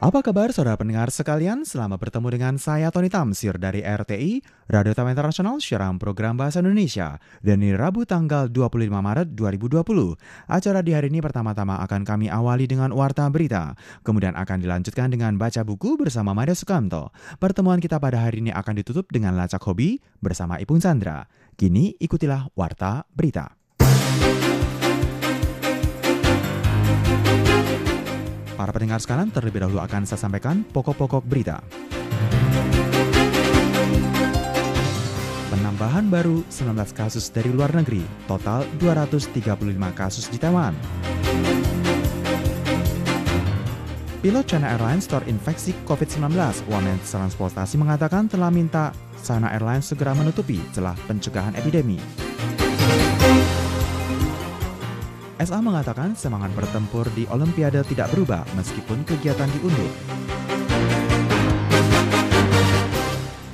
Apa kabar saudara pendengar sekalian? Selamat bertemu dengan saya Tony Tamsir dari RTI, Radio Taman Internasional siaran program Bahasa Indonesia. Dan ini Rabu tanggal 25 Maret 2020. Acara di hari ini pertama-tama akan kami awali dengan Warta Berita. Kemudian akan dilanjutkan dengan baca buku bersama Maria Sukamto. Pertemuan kita pada hari ini akan ditutup dengan Lacak Hobi bersama Ipung Sandra. Kini ikutilah Warta Berita. Para pendengar sekalian, terlebih dahulu akan saya sampaikan pokok-pokok berita. Penambahan baru 19 kasus dari luar negeri, total 235 kasus di Taiwan. Pilot China Airlines terinfeksi COVID-19. Wamen Transportasi mengatakan telah minta China Airlines segera menutupi celah pencegahan epidemi. SA mengatakan semangat bertempur di Olimpiade tidak berubah meskipun kegiatan diundur.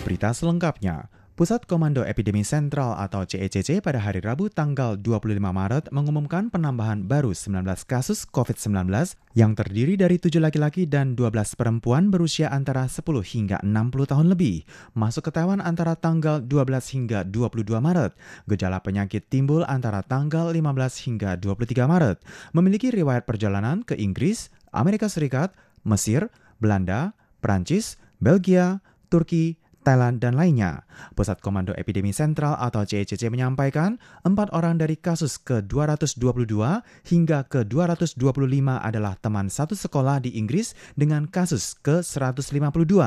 Berita selengkapnya, Pusat Komando Epidemi Sentral atau CECC pada hari Rabu tanggal 25 Maret mengumumkan penambahan baru 19 kasus COVID-19 yang terdiri dari 7 laki-laki dan 12 perempuan berusia antara 10 hingga 60 tahun lebih. Masuk ke Taiwan antara tanggal 12 hingga 22 Maret. Gejala penyakit timbul antara tanggal 15 hingga 23 Maret. Memiliki riwayat perjalanan ke Inggris, Amerika Serikat, Mesir, Belanda, Prancis, Belgia, Turki, Thailand, dan lainnya. Pusat Komando Epidemi Sentral atau CECC menyampaikan empat orang dari kasus ke-222 hingga ke-225 adalah teman satu sekolah di Inggris dengan kasus ke-152.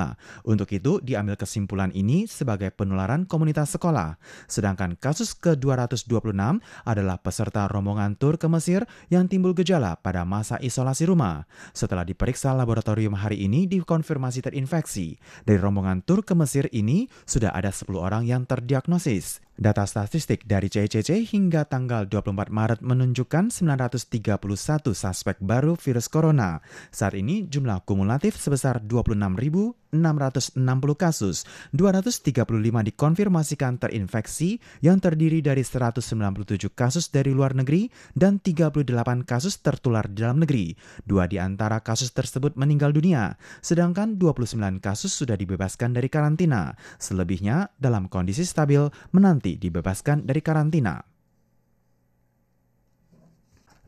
Untuk itu, diambil kesimpulan ini sebagai penularan komunitas sekolah. Sedangkan kasus ke-226 adalah peserta rombongan tur ke Mesir yang timbul gejala pada masa isolasi rumah. Setelah diperiksa laboratorium hari ini dikonfirmasi terinfeksi. Dari rombongan tur ke Mesir ini sudah ada 10 orang yang terdiagnosis. Data statistik dari CCC hingga tanggal 24 Maret menunjukkan 931 suspek baru virus corona. Saat ini jumlah kumulatif sebesar 26.660 kasus, 235 dikonfirmasikan terinfeksi yang terdiri dari 197 kasus dari luar negeri dan 38 kasus tertular di dalam negeri. Dua di antara kasus tersebut meninggal dunia, sedangkan 29 kasus sudah dibebaskan dari karantina. Selebihnya dalam kondisi stabil menanti dibebaskan dari karantina.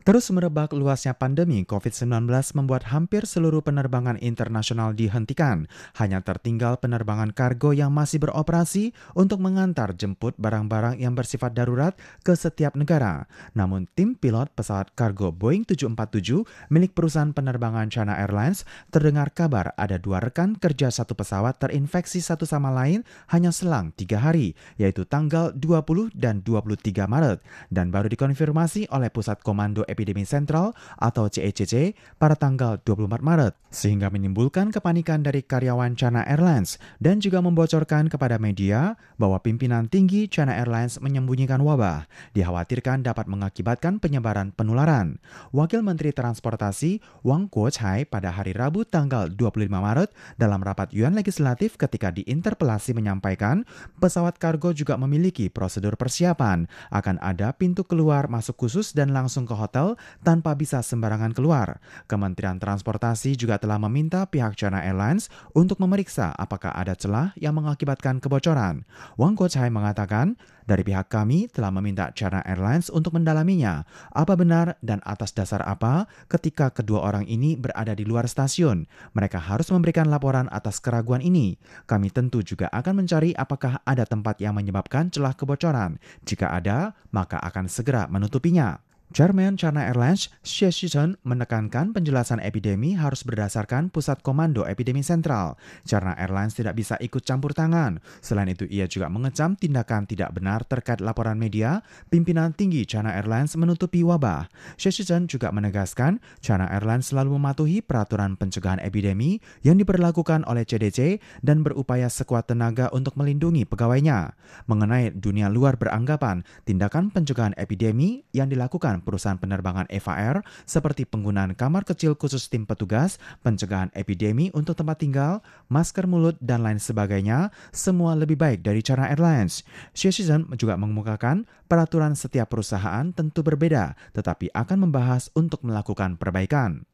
Terus merebak luasnya pandemi COVID-19 membuat hampir seluruh penerbangan internasional dihentikan. Hanya tertinggal penerbangan kargo yang masih beroperasi untuk mengantar jemput barang-barang yang bersifat darurat ke setiap negara. Namun tim pilot pesawat kargo Boeing 747 milik perusahaan penerbangan China Airlines terdengar kabar ada dua rekan kerja satu pesawat terinfeksi satu sama lain hanya selang tiga hari, yaitu tanggal 20 dan 23 Maret. Dan baru dikonfirmasi oleh Pusat Komando Epidemi Sentral atau CECC pada tanggal 24 Maret, sehingga menimbulkan kepanikan dari karyawan China Airlines dan juga membocorkan kepada media bahwa pimpinan tinggi China Airlines menyembunyikan wabah, dikhawatirkan dapat mengakibatkan penyebaran penularan. Wakil Menteri Transportasi Wang Kuo-chai pada hari Rabu tanggal 25 Maret dalam rapat Yuan Legislatif ketika diinterpelasi menyampaikan pesawat kargo juga memiliki prosedur persiapan, akan ada pintu keluar masuk khusus dan langsung ke hotel tanpa bisa sembarangan keluar. Kementerian Transportasi juga telah meminta pihak China Airlines untuk memeriksa apakah ada celah yang mengakibatkan kebocoran. Wang Kochai mengatakan, dari pihak kami telah meminta China Airlines untuk mendalaminya. Apa benar dan atas dasar apa ketika kedua orang ini berada di luar stasiun? Mereka harus memberikan laporan atas keraguan ini. Kami tentu juga akan mencari apakah ada tempat yang menyebabkan celah kebocoran. Jika ada, maka akan segera menutupinya. Chairman China Airlines, Xie Shizhen, menekankan penjelasan epidemi harus berdasarkan pusat komando epidemi sentral. China Airlines tidak bisa ikut campur tangan. Selain itu, ia juga mengecam tindakan tidak benar terkait laporan media, pimpinan tinggi China Airlines menutupi wabah. Xie Shizhen juga menegaskan, China Airlines selalu mematuhi peraturan pencegahan epidemi yang diperlakukan oleh CDC dan berupaya sekuat tenaga untuk melindungi pegawainya. Mengenai dunia luar beranggapan, tindakan pencegahan epidemi yang dilakukan perusahaan penerbangan Eva seperti penggunaan kamar kecil khusus tim petugas, pencegahan epidemi untuk tempat tinggal, masker mulut, dan lain sebagainya, semua lebih baik dari China Airlines. Shenzhen juga mengemukakan peraturan setiap perusahaan tentu berbeda, tetapi akan membahas untuk melakukan perbaikan.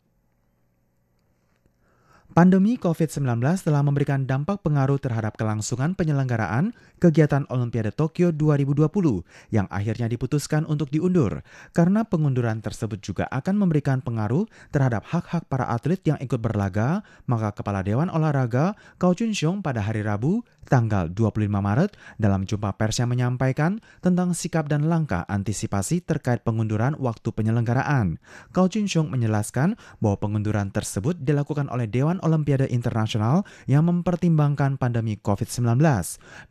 Pandemi COVID-19 telah memberikan dampak pengaruh terhadap kelangsungan penyelenggaraan kegiatan Olimpiade Tokyo 2020 yang akhirnya diputuskan untuk diundur. Karena pengunduran tersebut juga akan memberikan pengaruh terhadap hak-hak para atlet yang ikut berlaga, maka Kepala Dewan Olahraga Kau Chun Xiong pada hari Rabu tanggal 25 Maret dalam jumpa persnya menyampaikan tentang sikap dan langkah antisipasi terkait pengunduran waktu penyelenggaraan. Kau Xiong menjelaskan bahwa pengunduran tersebut dilakukan oleh Dewan Olimpiade Internasional yang mempertimbangkan pandemi COVID-19.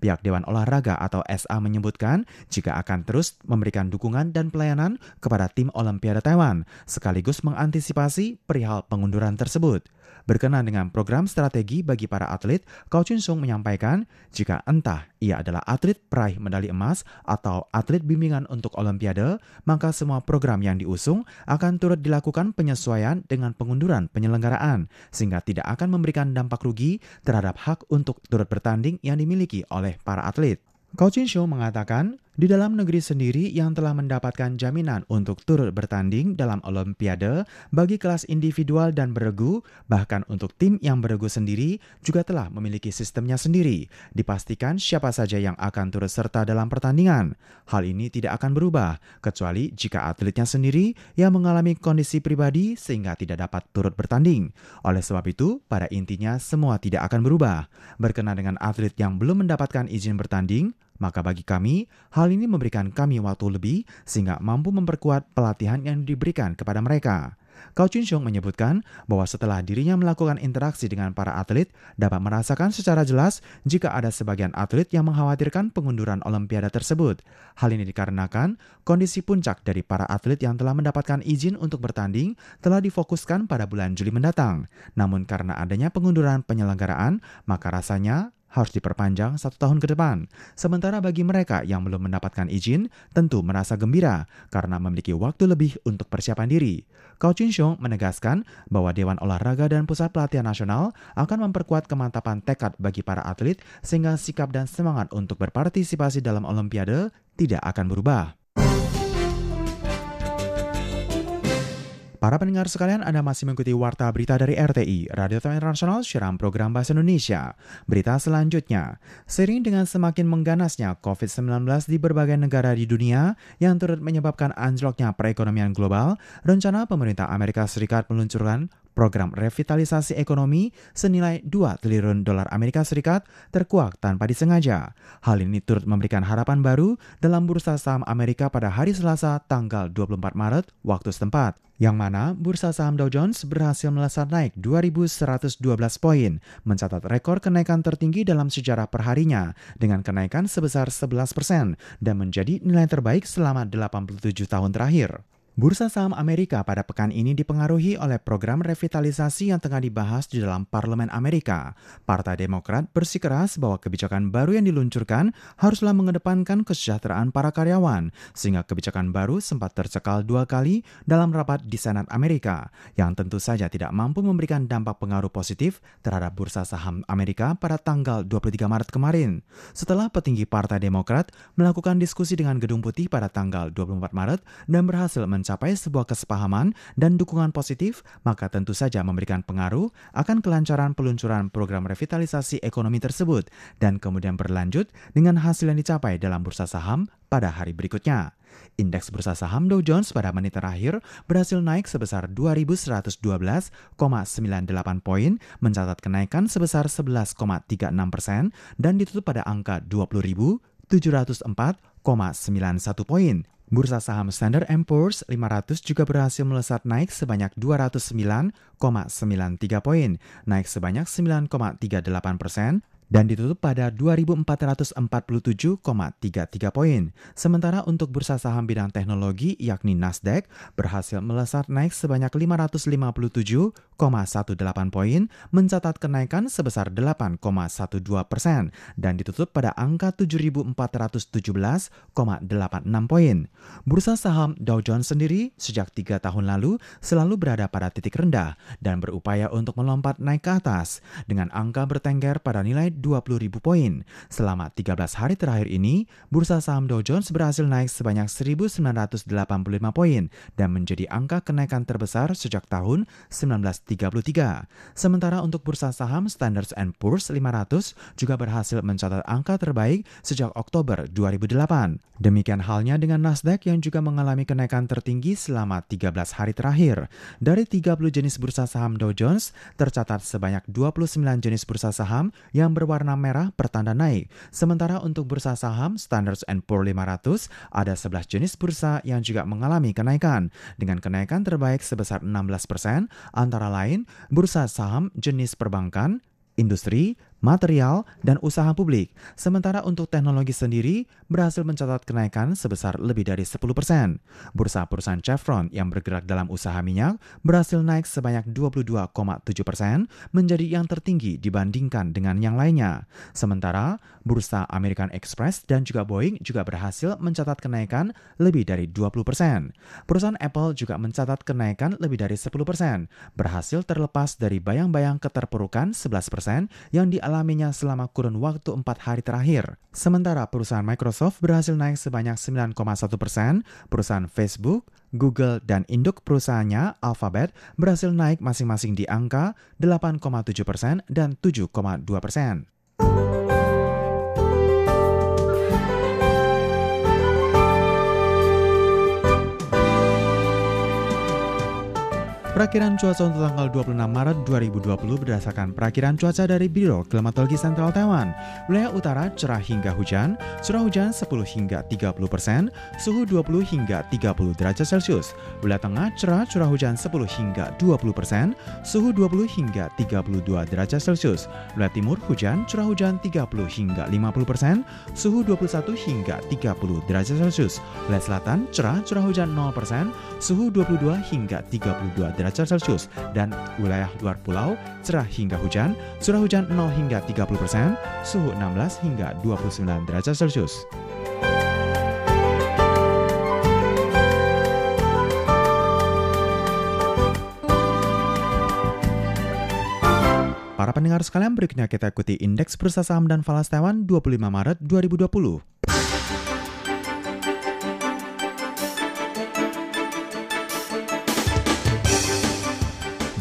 Pihak Dewan Olahraga atau SA menyebutkan jika akan terus memberikan dukungan dan pelayanan kepada tim Olimpiade Taiwan, sekaligus mengantisipasi perihal pengunduran tersebut. Berkenan dengan program strategi bagi para atlet, Kau Chun Sung menyampaikan jika entah ia adalah atlet peraih medali emas atau atlet bimbingan untuk Olimpiade, maka semua program yang diusung akan turut dilakukan penyesuaian dengan pengunduran penyelenggaraan, sehingga tidak akan memberikan dampak rugi terhadap hak untuk turut bertanding yang dimiliki oleh para atlet. Kau Chin Show mengatakan, di dalam negeri sendiri yang telah mendapatkan jaminan untuk turut bertanding dalam Olimpiade bagi kelas individual dan beregu, bahkan untuk tim yang beregu sendiri juga telah memiliki sistemnya sendiri. Dipastikan siapa saja yang akan turut serta dalam pertandingan. Hal ini tidak akan berubah, kecuali jika atletnya sendiri yang mengalami kondisi pribadi sehingga tidak dapat turut bertanding. Oleh sebab itu, pada intinya semua tidak akan berubah. Berkenaan dengan atlet yang belum mendapatkan izin bertanding, maka bagi kami, hal ini memberikan kami waktu lebih sehingga mampu memperkuat pelatihan yang diberikan kepada mereka. Kau Chun Xiong menyebutkan bahwa setelah dirinya melakukan interaksi dengan para atlet, dapat merasakan secara jelas jika ada sebagian atlet yang mengkhawatirkan pengunduran Olimpiade tersebut. Hal ini dikarenakan kondisi puncak dari para atlet yang telah mendapatkan izin untuk bertanding telah difokuskan pada bulan Juli mendatang. Namun karena adanya pengunduran penyelenggaraan, maka rasanya harus diperpanjang satu tahun ke depan. Sementara bagi mereka yang belum mendapatkan izin, tentu merasa gembira karena memiliki waktu lebih untuk persiapan diri. Kau Chin Xiong menegaskan bahwa Dewan Olahraga dan Pusat Pelatihan Nasional akan memperkuat kemantapan tekad bagi para atlet sehingga sikap dan semangat untuk berpartisipasi dalam Olimpiade tidak akan berubah. Para pendengar sekalian, Anda masih mengikuti Warta Berita dari RTI, Radio Internasional Siaran Program Bahasa Indonesia. Berita selanjutnya, sering dengan semakin mengganasnya COVID-19 di berbagai negara di dunia yang turut menyebabkan anjloknya perekonomian global, rencana pemerintah Amerika Serikat meluncurkan program revitalisasi ekonomi senilai 2 triliun dolar Amerika Serikat terkuak tanpa disengaja. Hal ini turut memberikan harapan baru dalam bursa saham Amerika pada hari Selasa tanggal 24 Maret waktu setempat yang mana bursa saham Dow Jones berhasil melesat naik 2.112 poin, mencatat rekor kenaikan tertinggi dalam sejarah perharinya dengan kenaikan sebesar 11 persen dan menjadi nilai terbaik selama 87 tahun terakhir. Bursa saham Amerika pada pekan ini dipengaruhi oleh program revitalisasi yang tengah dibahas di dalam Parlemen Amerika. Partai Demokrat bersikeras bahwa kebijakan baru yang diluncurkan haruslah mengedepankan kesejahteraan para karyawan, sehingga kebijakan baru sempat tercekal dua kali dalam rapat di Senat Amerika, yang tentu saja tidak mampu memberikan dampak pengaruh positif terhadap bursa saham Amerika pada tanggal 23 Maret kemarin. Setelah petinggi Partai Demokrat melakukan diskusi dengan Gedung Putih pada tanggal 24 Maret dan berhasil men mencapai sebuah kesepahaman dan dukungan positif, maka tentu saja memberikan pengaruh akan kelancaran peluncuran program revitalisasi ekonomi tersebut dan kemudian berlanjut dengan hasil yang dicapai dalam bursa saham pada hari berikutnya. Indeks bursa saham Dow Jones pada menit terakhir berhasil naik sebesar 2.112,98 poin, mencatat kenaikan sebesar 11,36 persen dan ditutup pada angka 20.704,91 poin. Bursa saham Standard Poor's 500 juga berhasil melesat naik sebanyak 209,93 poin, naik sebanyak 9,38 persen, dan ditutup pada 2.447,33 poin. Sementara untuk bursa saham bidang teknologi yakni Nasdaq berhasil melesat naik sebanyak 557,18 poin, mencatat kenaikan sebesar 8,12 persen dan ditutup pada angka 7.417,86 poin. Bursa saham Dow Jones sendiri sejak tiga tahun lalu selalu berada pada titik rendah dan berupaya untuk melompat naik ke atas dengan angka bertengger pada nilai 20.000 poin. Selama 13 hari terakhir ini, bursa saham Dow Jones berhasil naik sebanyak 1.985 poin dan menjadi angka kenaikan terbesar sejak tahun 1933. Sementara untuk bursa saham Standard Poor's 500 juga berhasil mencatat angka terbaik sejak Oktober 2008. Demikian halnya dengan Nasdaq yang juga mengalami kenaikan tertinggi selama 13 hari terakhir. Dari 30 jenis bursa saham Dow Jones, tercatat sebanyak 29 jenis bursa saham yang ber berwarna merah pertanda naik. Sementara untuk bursa saham Standard Poor's 500 ada 11 jenis bursa yang juga mengalami kenaikan dengan kenaikan terbaik sebesar 16% antara lain bursa saham jenis perbankan, industri, material, dan usaha publik. Sementara untuk teknologi sendiri berhasil mencatat kenaikan sebesar lebih dari 10%. Bursa perusahaan Chevron yang bergerak dalam usaha minyak berhasil naik sebanyak 22,7% menjadi yang tertinggi dibandingkan dengan yang lainnya. Sementara Bursa American Express dan juga Boeing juga berhasil mencatat kenaikan lebih dari 20%. Perusahaan Apple juga mencatat kenaikan lebih dari 10%, berhasil terlepas dari bayang-bayang keterpurukan 11% yang di dialaminya selama kurun waktu empat hari terakhir. Sementara perusahaan Microsoft berhasil naik sebanyak 9,1 persen, perusahaan Facebook, Google, dan induk perusahaannya, Alphabet, berhasil naik masing-masing di angka 8,7 persen dan 7,2 persen. Perakiran cuaca untuk tanggal 26 Maret 2020 berdasarkan perakiran cuaca dari Biro Klimatologi Sentral Taiwan. Wilayah utara cerah hingga hujan, curah hujan 10 hingga 30 persen, suhu 20 hingga 30 derajat Celcius. Wilayah tengah cerah curah hujan 10 hingga 20 persen, suhu 20 hingga 32 derajat Celcius. Wilayah timur hujan, curah hujan 30 hingga 50 persen, suhu 21 hingga 30 derajat Celcius. Wilayah selatan cerah curah hujan 0 persen, suhu 22 hingga 32 derajat derajat Celcius dan wilayah luar pulau cerah hingga hujan, curah hujan 0 hingga 30 persen, suhu 16 hingga 29 derajat Celcius. Para pendengar sekalian, berikutnya kita ikuti Indeks Bursa Saham dan Falas Taiwan 25 Maret 2020.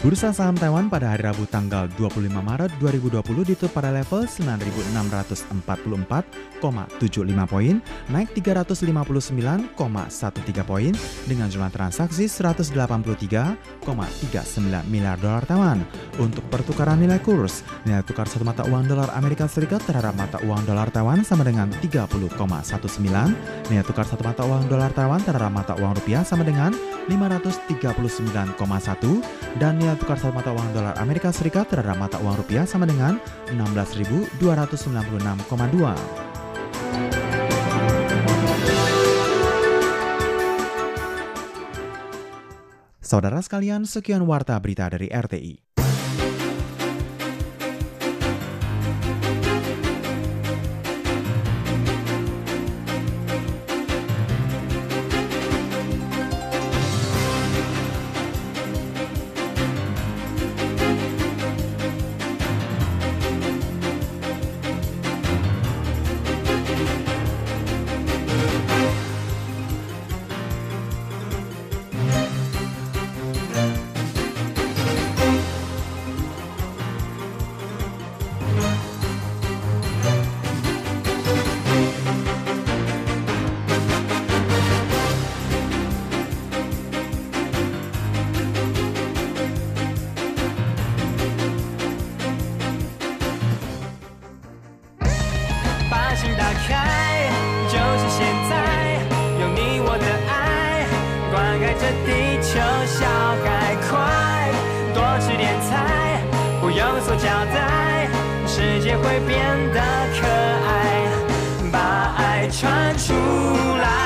Bursa saham Taiwan pada hari Rabu tanggal 25 Maret 2020 ditutup pada level 9.644,75 poin, naik 359,13 poin dengan jumlah transaksi 183,39 miliar dolar Taiwan. Untuk pertukaran nilai kurs, nilai tukar satu mata uang dolar Amerika Serikat terhadap mata uang dolar Taiwan sama dengan 30,19, nilai tukar satu mata uang dolar Taiwan terhadap mata uang rupiah sama dengan 539,1 dan nilai tukar satu mata uang dolar Amerika Serikat terhadap mata uang rupiah sama dengan 16.296,2. Saudara sekalian, sekian warta berita dari RTI. 开就是现在有你我的爱灌溉这地球小孩快多吃点菜不用做交代世界会变得可爱把爱传出来